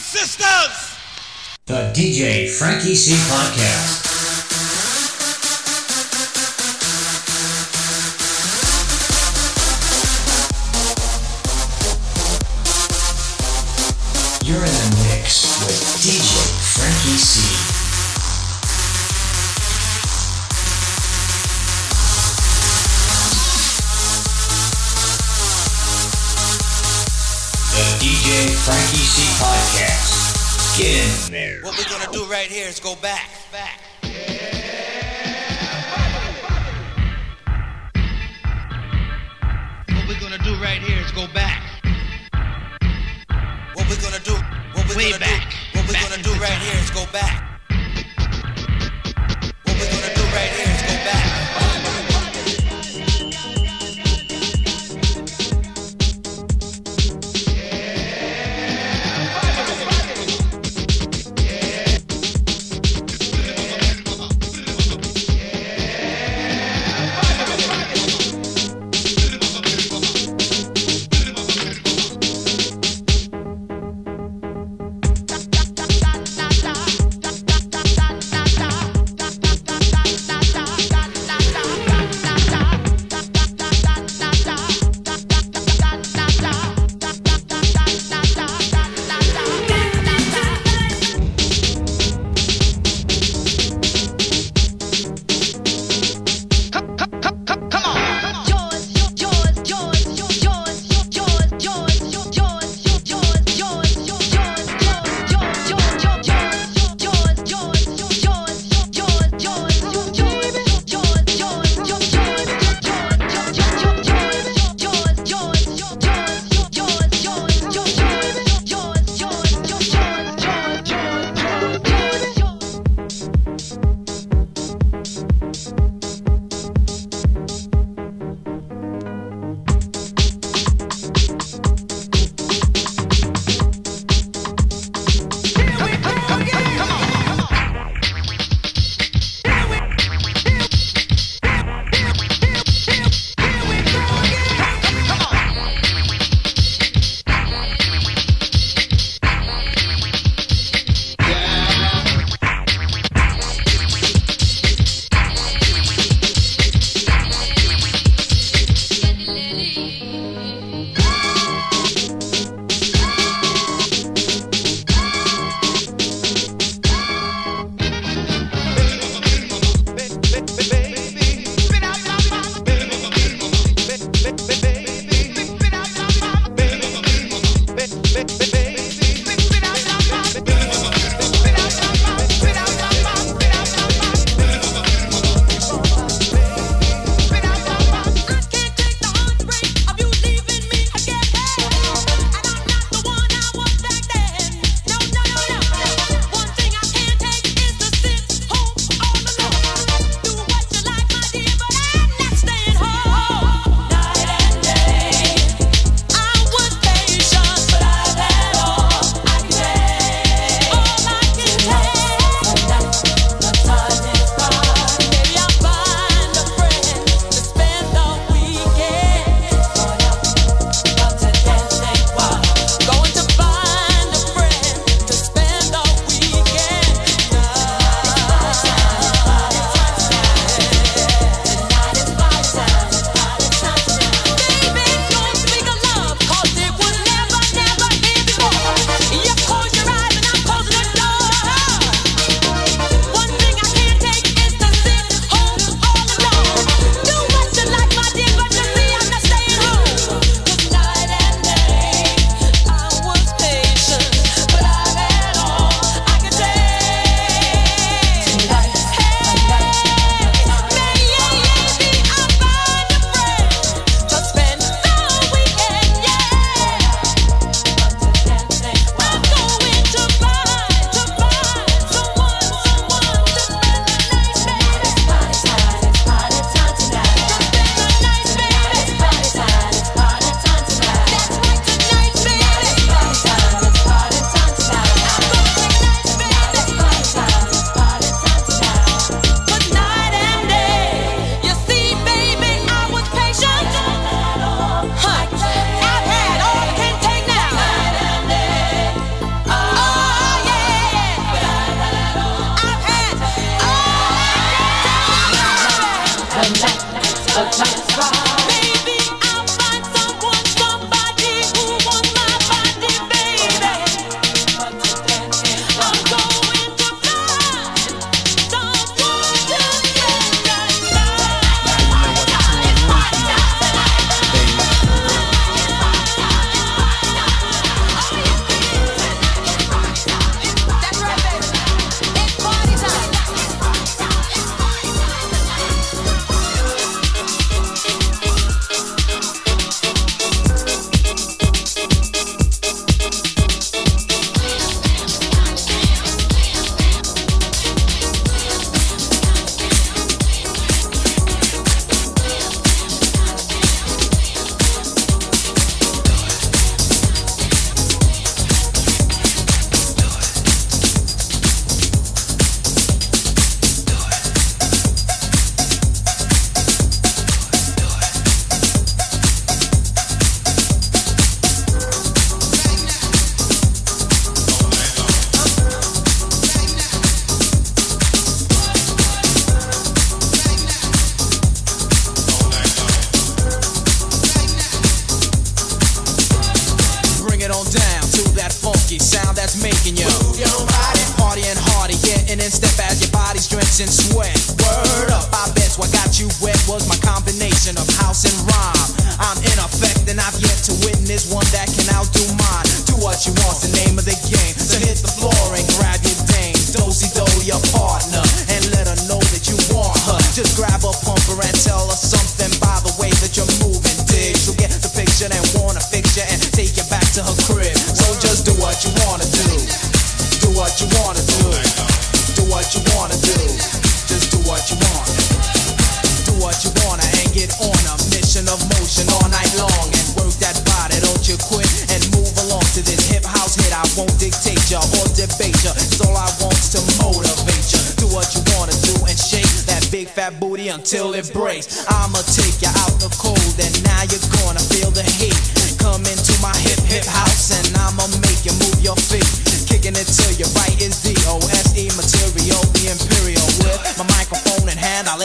and sisters. The DJ Frankie C Podcast. right here is go back.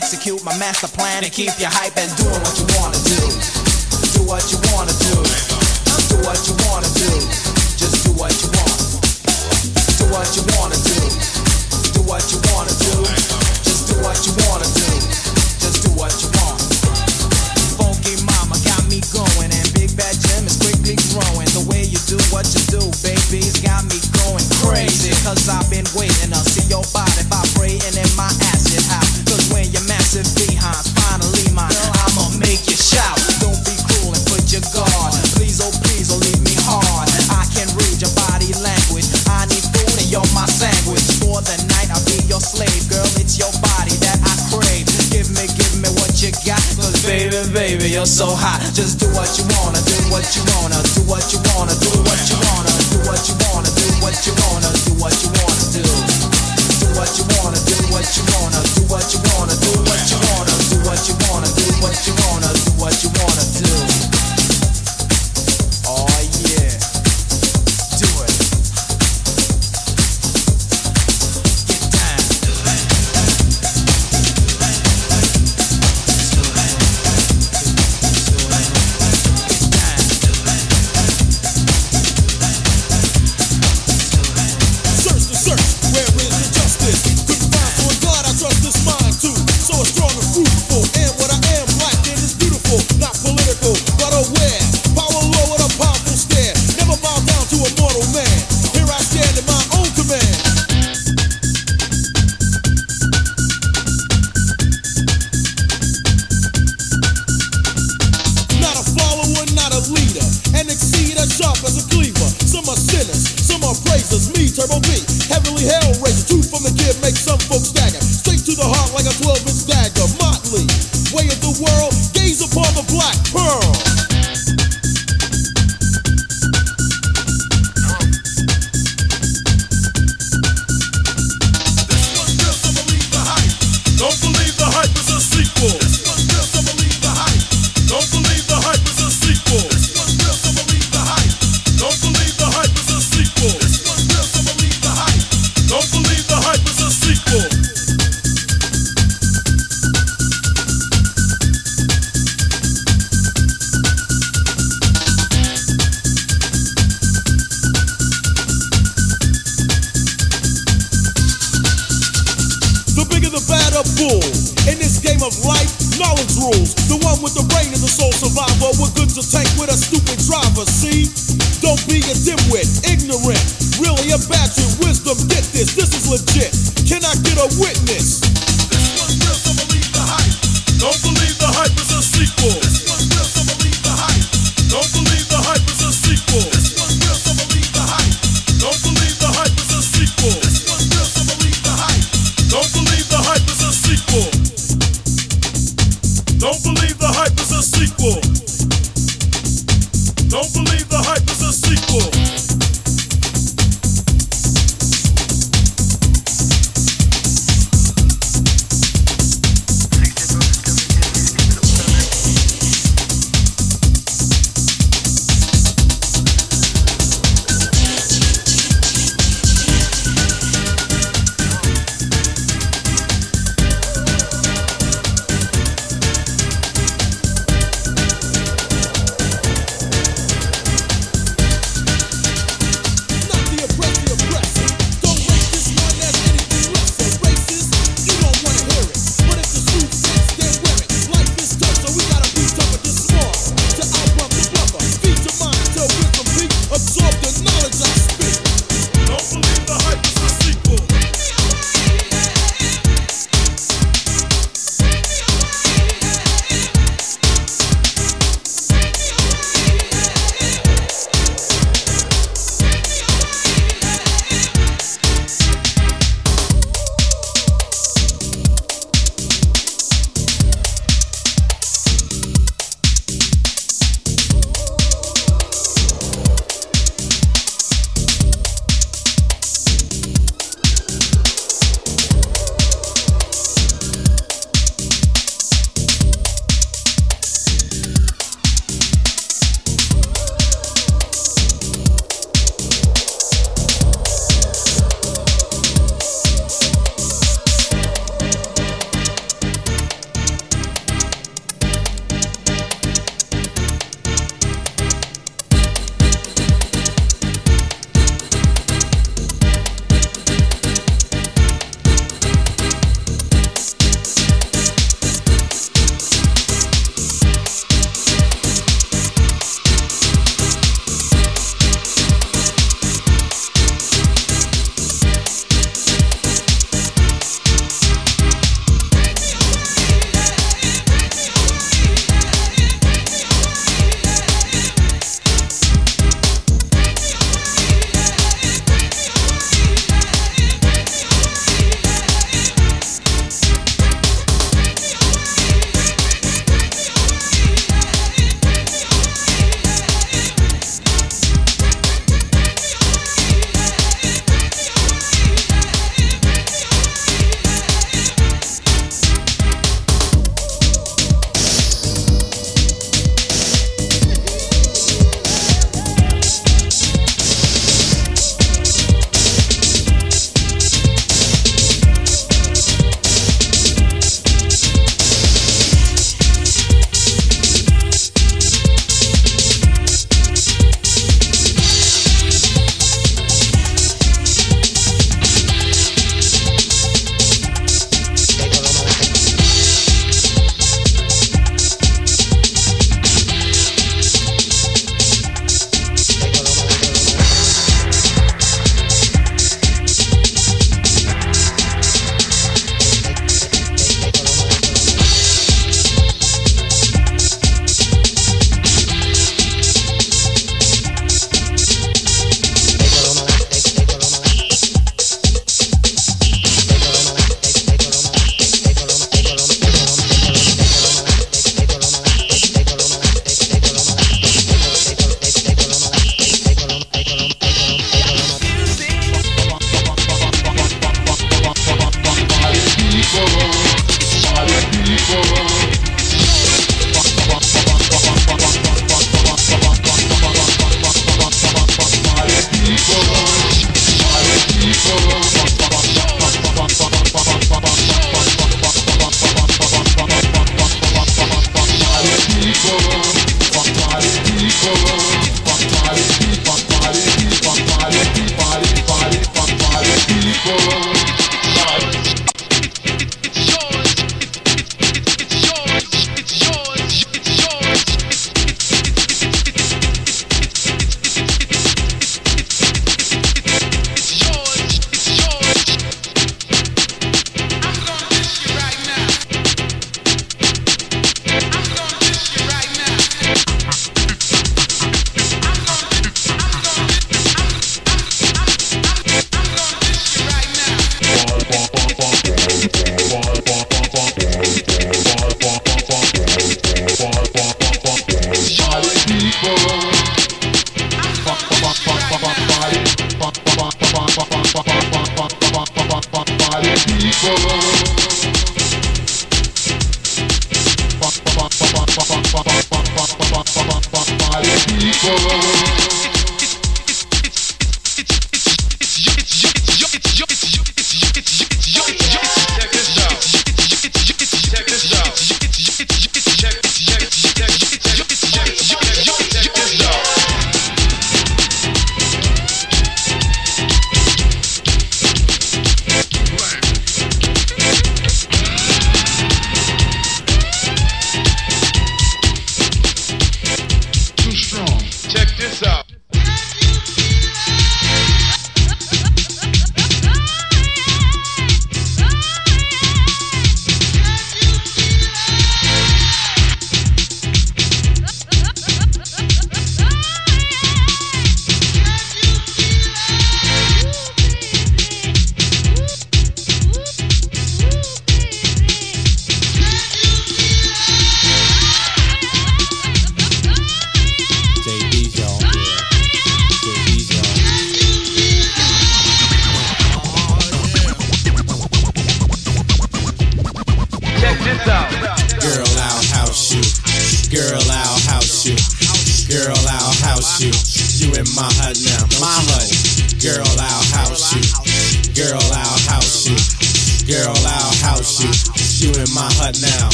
execute my master plan and keep you hype and doing what you wanna do. Do what you feel so hot. Just do what you wanna, do what you Turbo Heavenly hell raised, two from the kid makes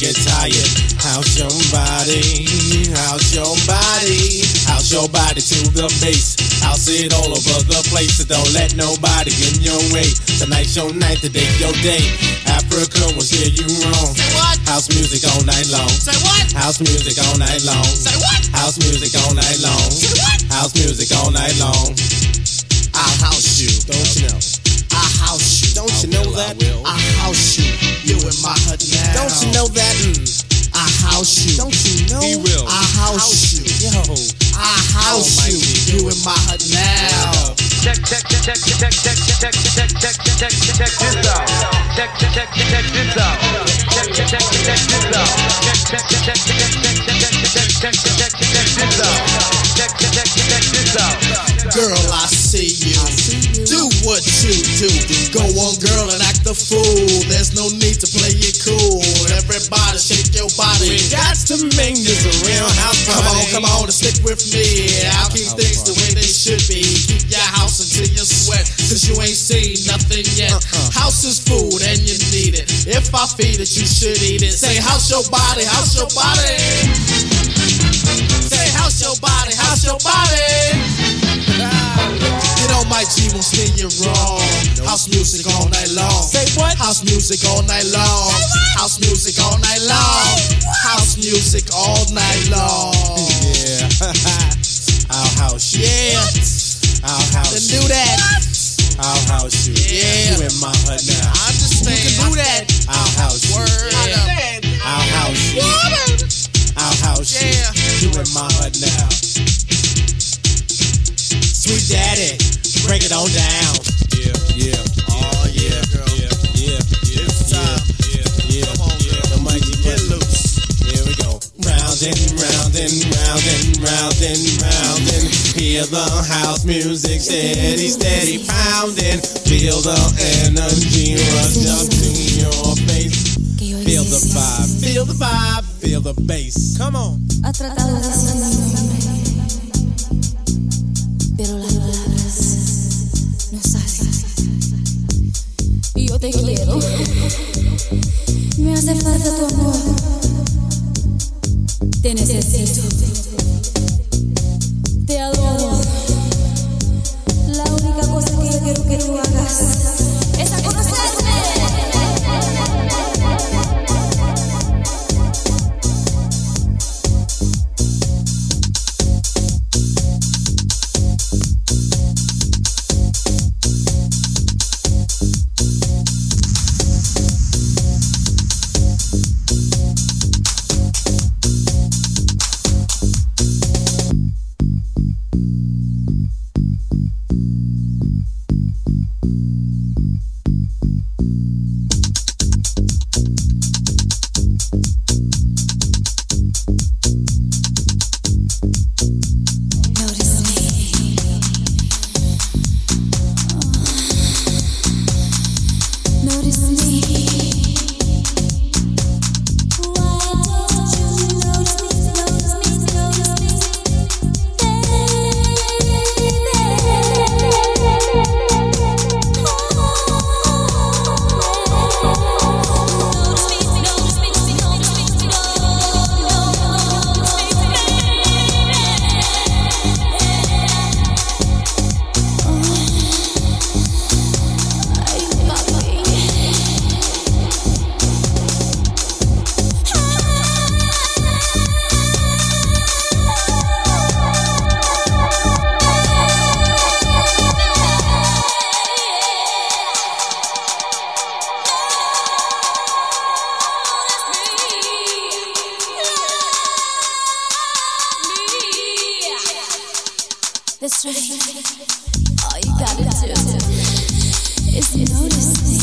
get tired. House your body. House your body. House your body to the base. House it all over the place. So don't let nobody get in your way. Tonight's your night, today's your day. Africa will steer you wrong. Say what? House music all night long. Say what? House music all night long. Say what? House music all night long. Say what? House music all night long. I'll house you. Don't you know? I'll house you. Don't you know that? Know that? Mm. I house you. Don't you know? He will. I house you. Yo. I house Oh, you. Mikey. You in my hut now. check, check, check, check, check, check, check, check, check, check, check, check this out. Check, check, check, check this out. Check, check, check, check this out. Check, check, check, check, check, check, check, check, check, check, check, check this out. Check, check, check, check this out. Girl, I see you. Do what you do. Go on, girl, and act the fool. There's no need to play it cool. Body. Got to make this a real house Come on, come on, and stick with me. I'll keep things the way they should be. Keep your house until you sweat, cause you ain't seen nothing yet. Uh-uh. House is food and you need it. If I feed it, you should eat it. Say, house your body, house your body. Say, house your body, house your body. You my G won't steer you wrong. House music all night long. Say what? House music all night long. House music all night long. House music all night long. Yeah. I'll house. Yeah, then house do that. I'll house you. Yeah. You in my hut now. I understand. You can do that. I'll house you. Word up. I'll house you. I'll house you. Yeah. You in my hut now. Sweet daddy, break it on down. Yeah, yeah. Oh yeah, girl. Yeah, yeah, yeah. It's time. Yeah, yeah. Come on, girl. The mighty Get button. loose. Here we go. Round and round and round and round and round and hear the house music steady, steady pounding. Feel the energy rush up to your face. Feel the vibe, feel the vibe, feel the bass. Come on. Yo te quiero. Me hace falta tu amor. Te necesito. is noticing.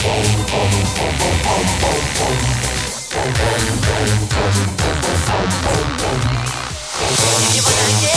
「君を抱いて」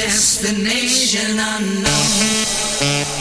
destination unknown.